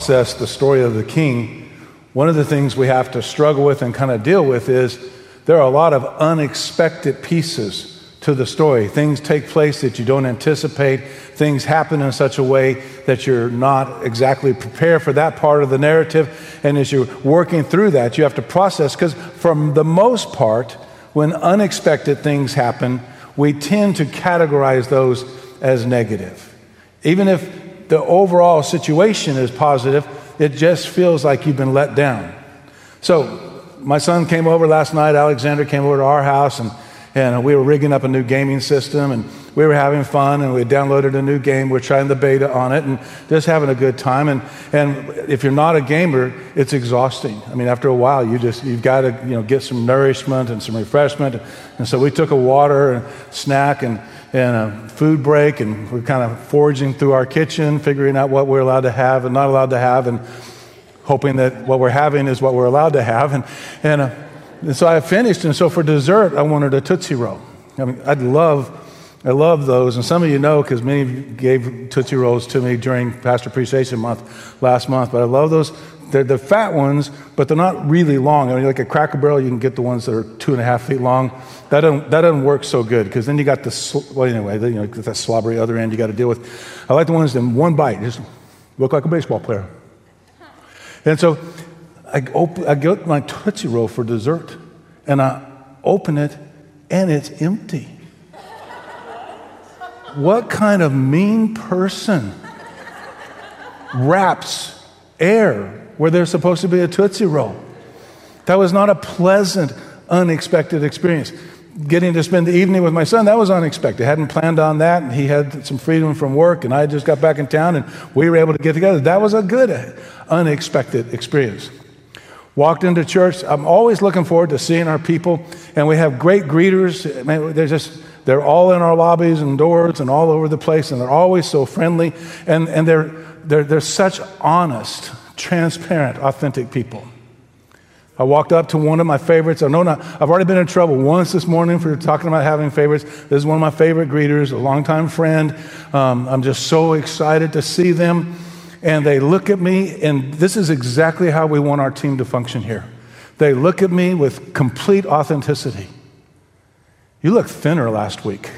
process the story of the king, one of the things we have to struggle with and kind of deal with is there are a lot of unexpected pieces to the story. Things take place that you don't anticipate. Things happen in such a way that you're not exactly prepared for that part of the narrative. And as you're working through that, you have to process, because from the most part, when unexpected things happen, we tend to categorize those as negative. Even if the overall situation is positive, it just feels like you've been let down. So, my son came over last night, Alexander came over to our house, and and we were rigging up a new gaming system and we were having fun and we downloaded a new game we're trying the beta on it and just having a good time and, and if you're not a gamer it's exhausting i mean after a while you just you've got to you know get some nourishment and some refreshment and so we took a water and snack and, and a food break and we're kind of foraging through our kitchen figuring out what we're allowed to have and not allowed to have and hoping that what we're having is what we're allowed to have and, and uh, and so I finished, and so for dessert, I wanted a Tootsie Roll. I mean, I'd love, I love those. And some of you know because many of you gave Tootsie Rolls to me during Pastor Appreciation Month last month. But I love those. They're the fat ones, but they're not really long. I mean, like a Cracker Barrel, you can get the ones that are two and a half feet long. That doesn't, that doesn't work so good because then you got the, well, anyway, you know, that slobbery other end you got to deal with. I like the ones in one bite, just look like a baseball player. And so I, open, I get my Tootsie Roll for dessert, and I open it, and it's empty. what kind of mean person wraps air where there's supposed to be a Tootsie Roll? That was not a pleasant, unexpected experience. Getting to spend the evening with my son, that was unexpected. I Hadn't planned on that. And he had some freedom from work, and I just got back in town, and we were able to get together. That was a good, unexpected experience. Walked into church. I'm always looking forward to seeing our people, and we have great greeters. They're just they're all in our lobbies and doors and all over the place, and they're always so friendly, and, and they're, they're, they're such honest, transparent, authentic people. I walked up to one of my favorites. I know not, I've already been in trouble once this morning for talking about having favorites. This is one of my favorite greeters, a longtime friend. Um, I'm just so excited to see them and they look at me, and this is exactly how we want our team to function here. They look at me with complete authenticity. You look thinner last week.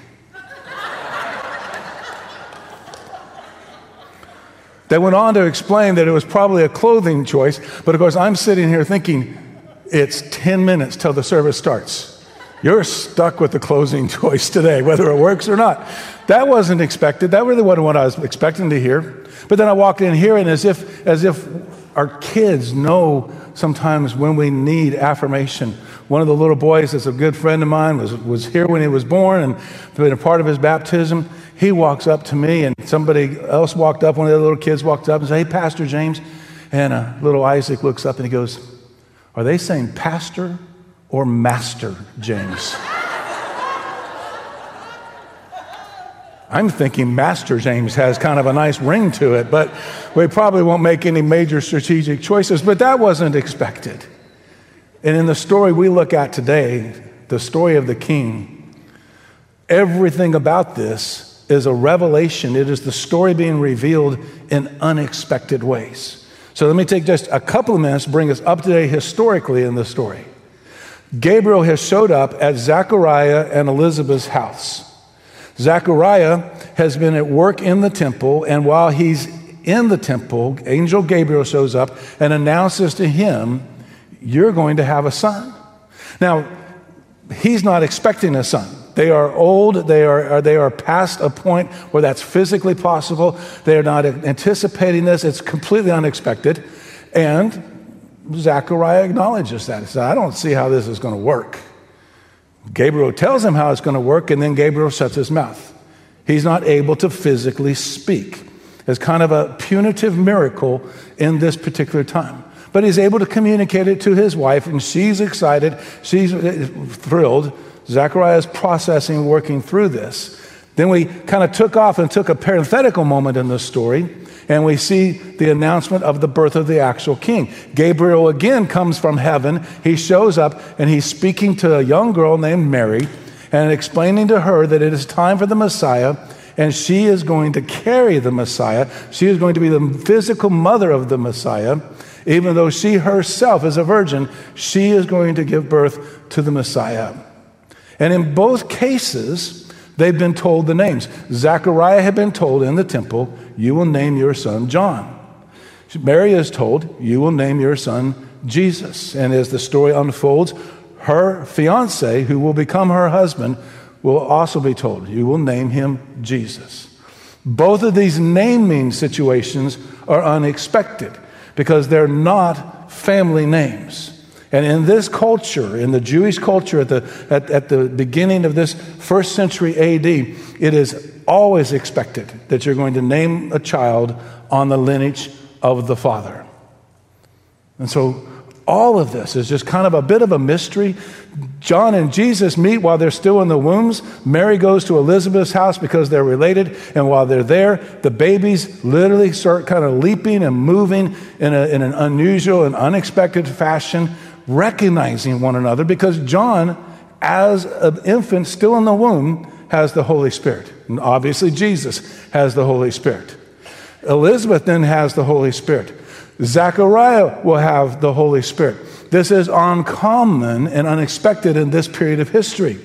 They went on to explain that it was probably a clothing choice, but of course, I'm sitting here thinking, it's 10 minutes till the service starts. You're stuck with the closing choice today, whether it works or not. That wasn't expected. That really wasn't what I was expecting to hear. But then I walked in here, and as if, as if our kids know sometimes when we need affirmation. One of the little boys that's a good friend of mine was, was here when he was born and been a part of his baptism. He walks up to me, and somebody else walked up. One of the little kids walked up and said, Hey, Pastor James. And uh, little Isaac looks up and he goes, Are they saying pastor or master James? I'm thinking Master James has kind of a nice ring to it, but we probably won't make any major strategic choices. But that wasn't expected. And in the story we look at today, the story of the king, everything about this is a revelation. It is the story being revealed in unexpected ways. So let me take just a couple of minutes bring us up to date historically in the story. Gabriel has showed up at Zechariah and Elizabeth's house. Zechariah has been at work in the temple, and while he's in the temple, angel Gabriel shows up and announces to him, You're going to have a son. Now, he's not expecting a son. They are old, they are, uh, they are past a point where that's physically possible. They are not anticipating this, it's completely unexpected. And Zechariah acknowledges that. He says, I don't see how this is going to work. Gabriel tells him how it's going to work, and then Gabriel shuts his mouth. He's not able to physically speak. It's kind of a punitive miracle in this particular time. But he's able to communicate it to his wife, and she's excited. She's uh, thrilled. Zechariah is processing, working through this. Then we kind of took off and took a parenthetical moment in the story and we see the announcement of the birth of the actual king. Gabriel again comes from heaven. He shows up and he's speaking to a young girl named Mary and explaining to her that it is time for the Messiah and she is going to carry the Messiah. She is going to be the physical mother of the Messiah. Even though she herself is a virgin, she is going to give birth to the Messiah. And in both cases, they've been told the names. Zechariah had been told in the temple, You will name your son John. Mary is told, You will name your son Jesus. And as the story unfolds, her fiance, who will become her husband, will also be told, You will name him Jesus. Both of these naming situations are unexpected because they're not family names. And in this culture, in the Jewish culture at the, at, at the beginning of this first century AD, it is always expected that you're going to name a child on the lineage of the father. And so all of this is just kind of a bit of a mystery. John and Jesus meet while they're still in the wombs. Mary goes to Elizabeth's house because they're related. And while they're there, the babies literally start kind of leaping and moving in, a, in an unusual and unexpected fashion, recognizing one another because John, as an infant still in the womb, has the Holy Spirit. And obviously, Jesus has the Holy Spirit. Elizabeth then has the Holy Spirit. Zechariah will have the Holy Spirit. This is uncommon and unexpected in this period of history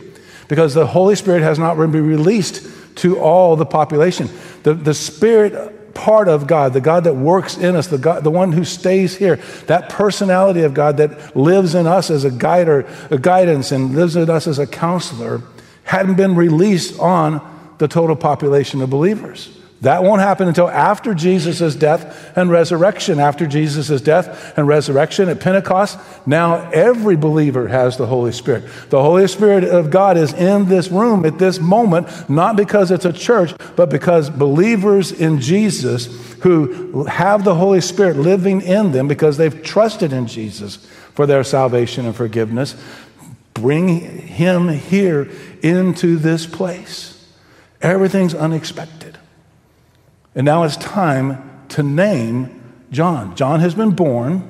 because the Holy Spirit has not been released to all the population. The, the Spirit part of God, the God that works in us, the, God, the one who stays here, that personality of God that lives in us as a guide or a guidance and lives in us as a counselor, hadn't been released on the total population of believers. That won't happen until after Jesus' death and resurrection. After Jesus' death and resurrection at Pentecost, now every believer has the Holy Spirit. The Holy Spirit of God is in this room at this moment, not because it's a church, but because believers in Jesus who have the Holy Spirit living in them because they've trusted in Jesus for their salvation and forgiveness, bring Him here into this place. Everything's unexpected. And now it's time to name John. John has been born,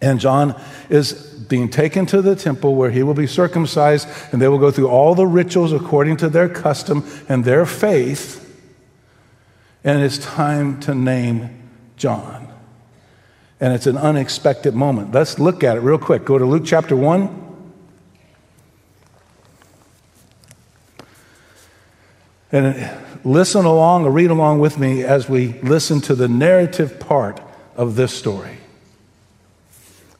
and John is being taken to the temple where he will be circumcised, and they will go through all the rituals according to their custom and their faith. And it's time to name John. And it's an unexpected moment. Let's look at it real quick. Go to Luke chapter 1. And listen along or read along with me as we listen to the narrative part of this story.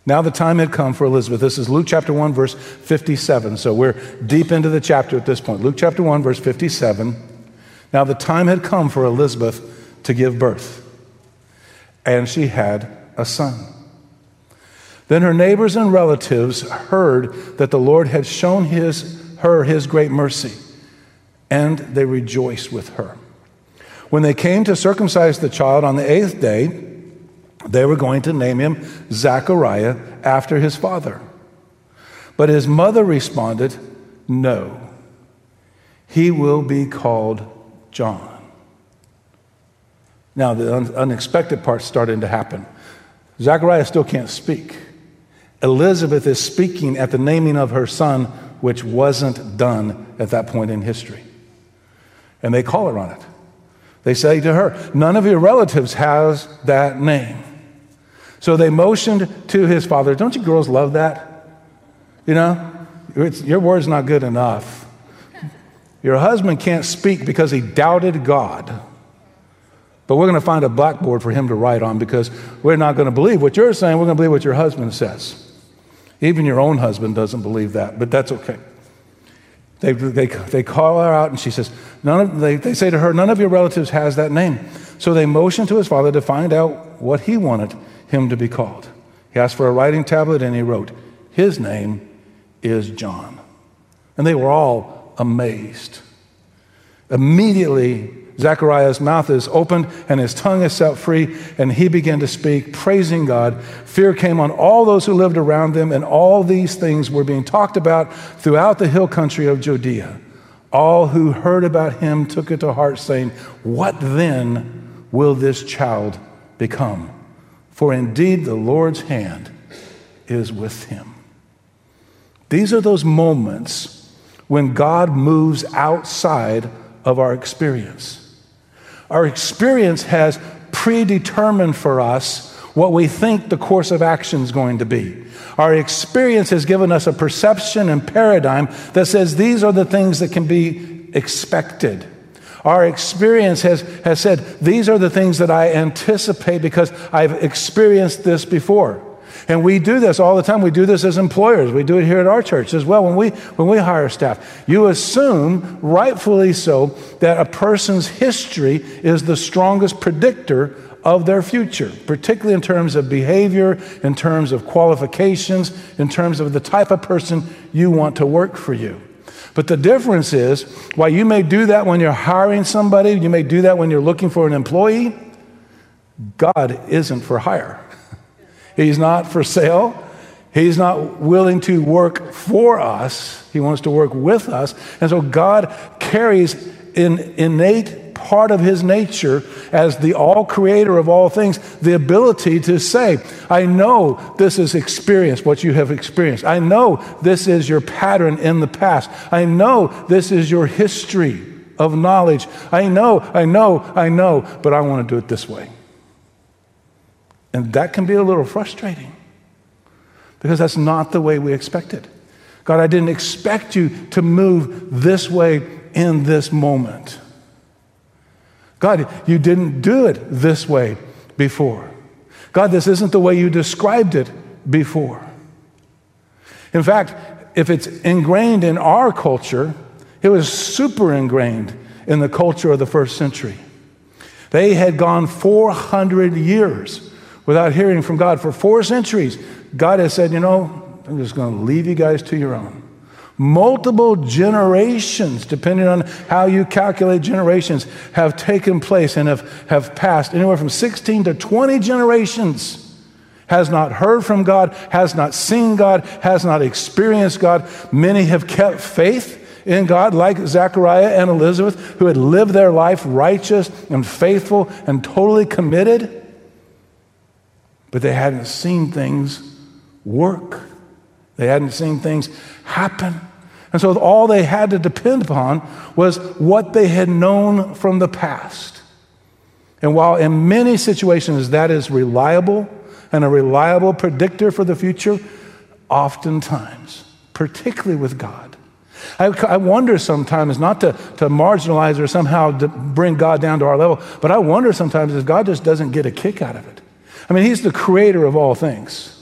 Now the time had come for Elizabeth. This is Luke chapter 1, verse 57. So we're deep into the chapter at this point. Luke chapter 1, verse 57. Now the time had come for Elizabeth to give birth, and she had a son. Then her neighbors and relatives heard that the Lord had shown his, her his great mercy and they rejoiced with her. When they came to circumcise the child on the eighth day, they were going to name him Zachariah after his father. But his mother responded, No, he will be called John. Now, the un- unexpected part starting to happen. Zachariah still can't speak. Elizabeth is speaking at the naming of her son, which wasn't done at that point in history and they call her on it. They say to her, None of your relatives has that name. So they motioned to his father. Don't you girls love that? You know, it's, your word's not good enough. Your husband can't speak because he doubted God. But we're going to find a blackboard for him to write on because we're not going to believe what you're saying. We're going to believe what your husband says. Even your own husband doesn't believe that, but that's okay. They, they, they call her out, and she says, none of, they, they say to her, None of your relatives has that name. So they motioned to his father to find out what he wanted him to be called. He asked for a writing tablet, and he wrote, His name is John. And they were all amazed. Immediately, Zechariah's mouth is opened and his tongue is set free, and he began to speak, praising God. Fear came on all those who lived around them, and all these things were being talked about throughout the hill country of Judea. All who heard about him took it to heart, saying, What then will this child become? For indeed the Lord's hand is with him. These are those moments when God moves outside of our experience. Our experience has predetermined for us what we think the course of action is going to be. Our experience has given us a perception and paradigm that says these are the things that can be expected. Our experience has, has said these are the things that I anticipate because I've experienced this before. And we do this all the time. We do this as employers. We do it here at our church as well when we, when we hire staff. You assume, rightfully so, that a person's history is the strongest predictor of their future, particularly in terms of behavior, in terms of qualifications, in terms of the type of person you want to work for you. But the difference is, while you may do that when you're hiring somebody, you may do that when you're looking for an employee, God isn't for hire. He's not for sale. He's not willing to work for us. He wants to work with us. And so God carries an innate part of his nature as the all creator of all things the ability to say, I know this is experience, what you have experienced. I know this is your pattern in the past. I know this is your history of knowledge. I know, I know, I know, but I want to do it this way. And that can be a little frustrating because that's not the way we expected. God, I didn't expect you to move this way in this moment. God, you didn't do it this way before. God, this isn't the way you described it before. In fact, if it's ingrained in our culture, it was super ingrained in the culture of the first century. They had gone 400 years without hearing from God for four centuries. God has said, you know, I'm just going to leave you guys to your own. Multiple generations, depending on how you calculate generations, have taken place and have, have passed anywhere from 16 to 20 generations. Has not heard from God, has not seen God, has not experienced God. Many have kept faith in God, like Zechariah and Elizabeth, who had lived their life righteous and faithful and totally committed but they hadn't seen things work. They hadn't seen things happen. And so all they had to depend upon was what they had known from the past. And while in many situations that is reliable and a reliable predictor for the future, oftentimes, particularly with God, I, I, wonder sometimes, not to, to marginalize or somehow to bring God down to our level, but I wonder sometimes if God just doesn't get a kick out of it. I mean, he's the creator of all things.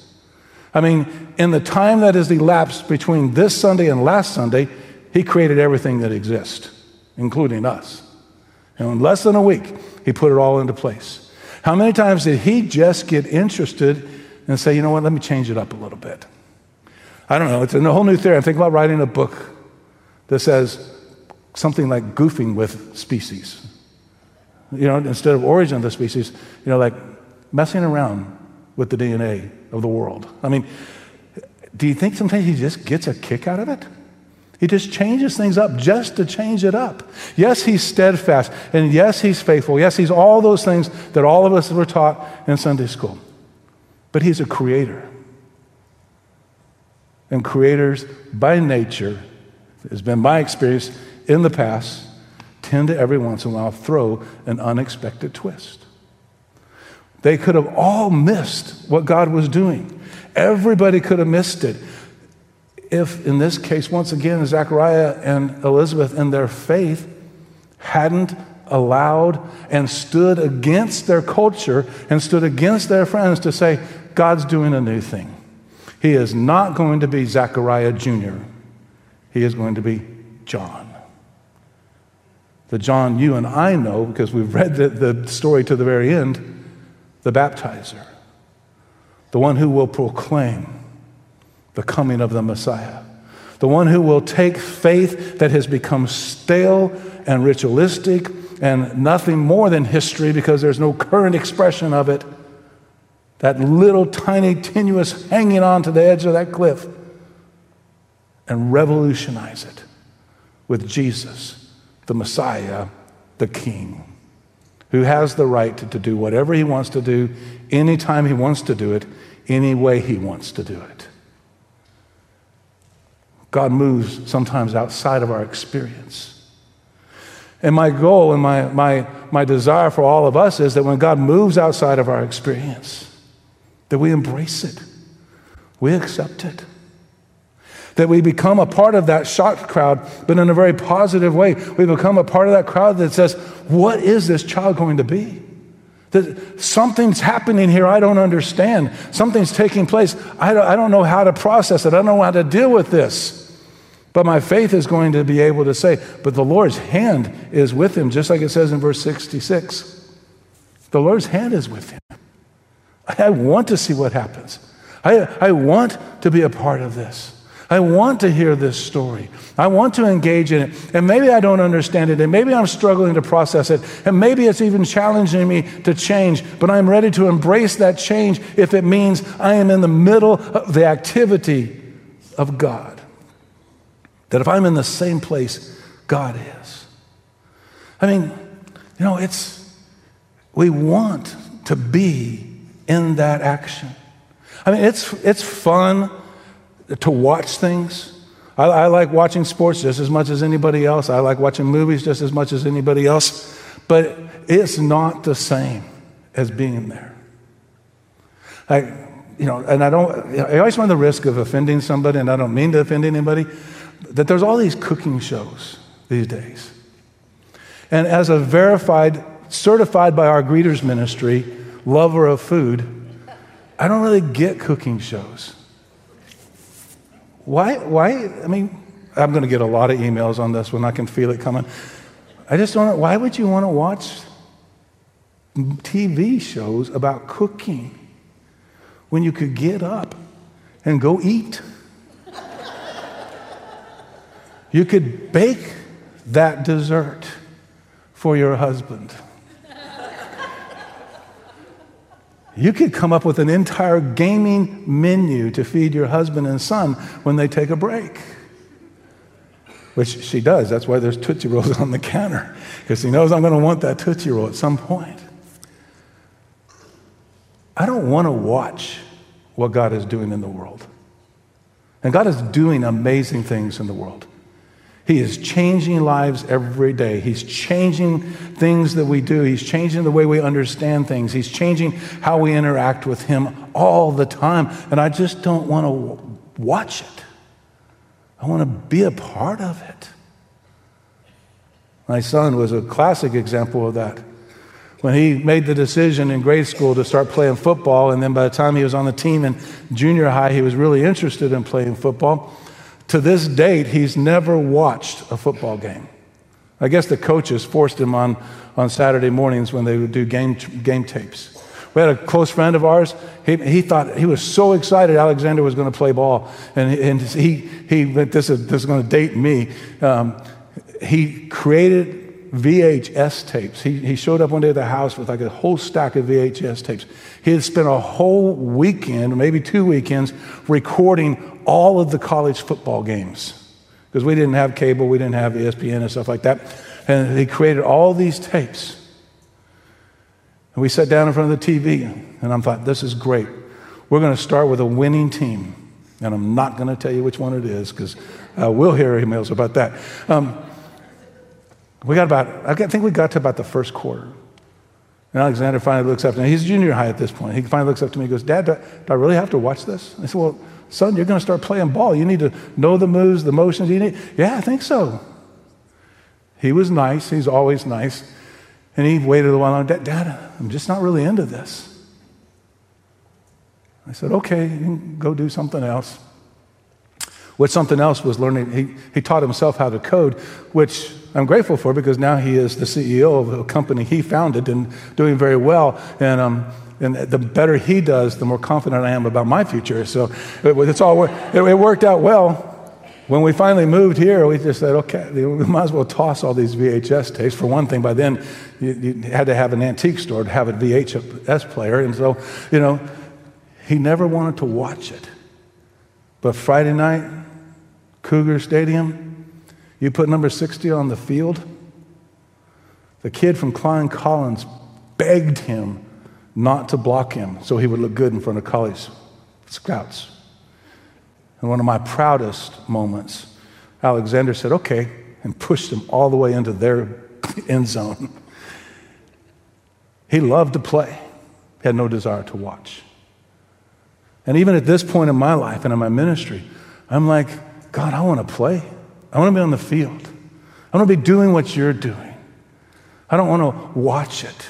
I mean, in the time that has elapsed between this Sunday and last Sunday, he created everything that exists, including us. And in less than a week, he put it all into place. How many times did he just get interested and say, you know what, let me change it up a little bit? I don't know. It's a whole new theory. I'm thinking about writing a book that says something like goofing with species. You know, instead of origin of the species, you know, like messing around with the DNA of the world. I mean, do you think sometimes he just gets a kick out of it? He just changes things up just to change it up. Yes, he's steadfast. And yes, he's faithful. Yes, he's all those things that all of us were taught in Sunday school. But he's a creator. And creators, by nature, has been my experience in the past, tend to every once in a while throw an unexpected twist. They could have all missed what God was doing. Everybody could have missed it. If, in this case, once again, Zechariah and Elizabeth in their faith hadn't allowed and stood against their culture and stood against their friends to say, God's doing a new thing. He is not going to be Zechariah Jr., he is going to be John. The John you and I know because we've read the, the story to the very end the baptizer, the one who will proclaim the coming of the Messiah, the one who will take faith that has become stale and ritualistic and nothing more than history because there's no current expression of it, that little tiny tenuous hanging on to the edge of that cliff, and revolutionize it with Jesus, the Messiah, the King who has the right to, to do whatever he wants to do, anytime he wants to do it, any way he wants to do it. God moves sometimes outside of our experience. And my goal and my, my, my desire for all of us is that when God moves outside of our experience, that we embrace it, we accept it. That we become a part of that shocked crowd, but in a very positive way. We become a part of that crowd that says, What is this child going to be? That something's happening here I don't understand. Something's taking place. I don't, I don't know how to process it. I don't know how to deal with this. But my faith is going to be able to say, but the Lord's hand is with him, just like it says in verse 66. The Lord's hand is with him. I want to see what happens. I, I want to be a part of this. I want to hear this story. I want to engage in it. And maybe I don't understand it. And maybe I'm struggling to process it. And maybe it's even challenging me to change. But I'm ready to embrace that change if it means I am in the middle of the activity of God. That if I'm in the same place God is. I mean, you know, it's, we want to be in that action. I mean, it's, it's fun to watch things. I, I, like watching sports just as much as anybody else. I like watching movies just as much as anybody else. But it's not the same as being there. I, you know, and I don't, I always run the risk of offending somebody, and I don't mean to offend anybody that there's all these cooking shows these days. And as a verified, certified by our greeters ministry, lover of food, I don't really get cooking shows. Why? Why? I mean, I'm going to get a lot of emails on this one. I can feel it coming. I just don't know. Why would you want to watch TV shows about cooking when you could get up and go eat? You could bake that dessert for your husband. You could come up with an entire gaming menu to feed your husband and son when they take a break. Which she does. That's why there's Tootsie Rolls on the counter, because she knows I'm going to want that Tootsie Roll at some point. I don't want to watch what God is doing in the world. And God is doing amazing things in the world. He is changing lives every day. He's changing things that we do. He's changing the way we understand things. He's changing how we interact with Him all the time. And I just don't want to watch it. I want to be a part of it. My son was a classic example of that. When he made the decision in grade school to start playing football, and then by the time he was on the team in junior high, he was really interested in playing football. To this date, he's never watched a football game. I guess the coaches forced him on, on Saturday mornings when they would do game, game tapes. We had a close friend of ours. He, he thought he was so excited Alexander was going to play ball. And, and he, he this, is, this is going to date me. Um, he created VHS tapes. He, he showed up one day at the house with like a whole stack of VHS tapes. He had spent a whole weekend, maybe two weekends, recording all of the college football games because we didn't have cable, we didn't have ESPN and stuff like that. And he created all these tapes. And we sat down in front of the TV, and I'm thought, this is great. We're going to start with a winning team. And I'm not going to tell you which one it is because uh, we'll hear emails about that. Um, we got about, I think we got to about the first quarter. And Alexander finally looks up me. He's junior high at this point. He finally looks up to me and goes, Dad, do, do I really have to watch this? I said, Well, son, you're going to start playing ball. You need to know the moves, the motions you need. Yeah, I think so. He was nice. He's always nice. And he waited a while. Dad, Dad, I'm just not really into this. I said, okay, go do something else. What something else was learning, he, he taught himself how to code, which I'm grateful for because now he is the CEO of a company he founded and doing very well. And, um, and the better he does, the more confident I am about my future. So it, it's all, it, it worked out well. When we finally moved here, we just said, okay, we might as well toss all these VHS tapes. For one thing, by then, you, you, had to have an antique store to have a VHS player. And so, you know, he never wanted to watch it. But Friday night, Cougar Stadium, you put number 60 on the field. The kid from Klein Collins begged him not to block him so he would look good in front of college scouts. And one of my proudest moments, Alexander said, okay, and pushed him all the way into their end zone. He loved to play, he had no desire to watch. And even at this point in my life and in my ministry, I'm like, God, I want to play. I want to be on the field. I want to be doing what you're doing. I don't want to watch it.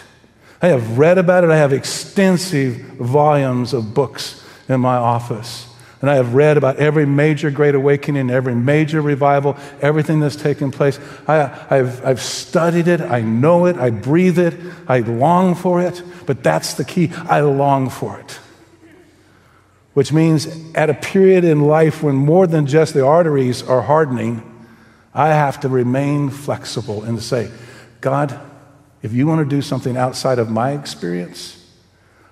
I have read about it. I have extensive volumes of books in my office. And I have read about every major great awakening, every major revival, everything that's taken place. I, have I've studied it. I know it. I breathe it. I long for it. But that's the key. I long for it which means at a period in life when more than just the arteries are hardening, I have to remain flexible and say, God, if you want to do something outside of my experience,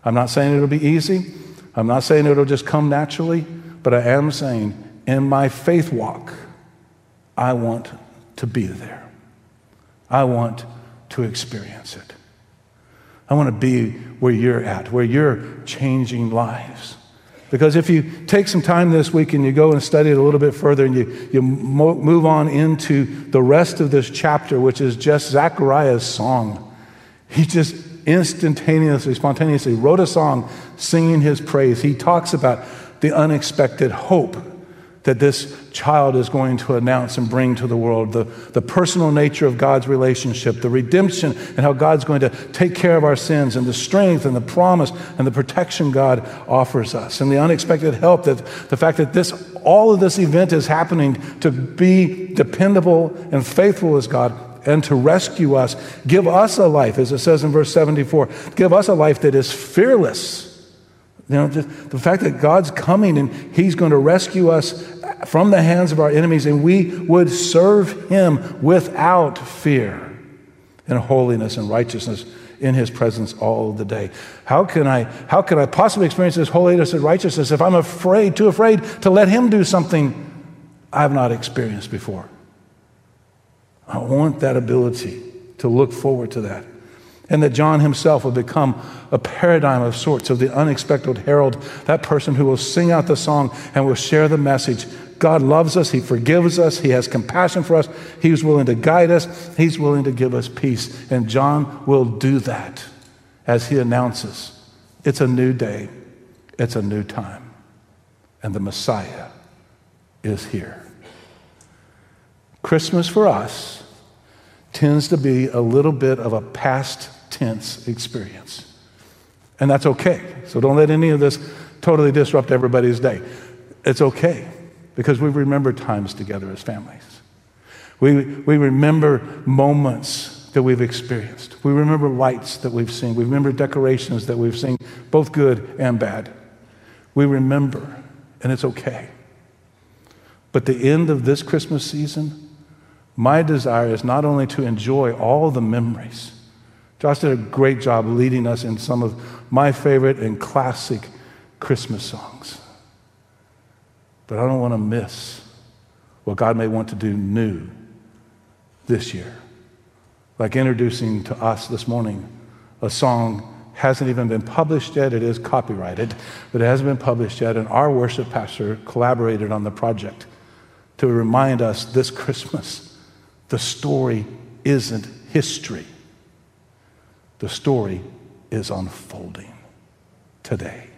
I'm not saying it'll be easy. I'm not saying it'll just come naturally, but I am saying in my faith walk, I want to be there. I want to experience it. I want to be where you're at, where you're changing lives. Because if you take some time this week and you go and study it a little bit further and you, you mo- move on into the rest of this chapter, which is just Zachariah's song, he just instantaneously, spontaneously wrote a song singing his praise. He talks about the unexpected hope that this child is going to announce and bring to the world. The, the personal nature of God's relationship, the redemption, and how God's going to take care of our sins, and the strength and the promise and the protection God offers us, and the unexpected help that the fact that this all of this event is happening to be dependable and faithful as God and to rescue us, give us a life, as it says in verse 74, give us a life that is fearless you know, the fact that God's coming and He's going to rescue us from the hands of our enemies, and we would serve Him without fear and holiness and righteousness in His presence all the day. How can I, how can I possibly experience this holiness and righteousness if I'm afraid, too afraid to let Him do something I've not experienced before? I want that ability to look forward to that and that John himself will become a paradigm of sorts of the unexpected herald, that person who will sing out the song and will share the message. God loves us, He forgives us, He has compassion for us, He's willing to guide us, He's willing to give us peace. And John will do that as he announces it's a new day, it's a new time, and the Messiah is here. Christmas for us tends to be a little bit of a past tense experience. And that's okay. So don't let any of this totally disrupt everybody's day. It's okay because we remember times together as families. We, we remember moments that we've experienced. We remember lights that we've seen. We remember decorations that we've seen, both good and bad. We remember, and it's okay. But the end of this Christmas season, my desire is not only to enjoy all the memories, Josh did a great job leading us in some of my favorite and classic Christmas songs. But I don't want to miss what God may want to do new this year. Like introducing to us this morning a song hasn't even been published yet. It is copyrighted, but it hasn't been published yet. And our worship pastor collaborated on the project to remind us this Christmas the story isn't history. The story is unfolding today.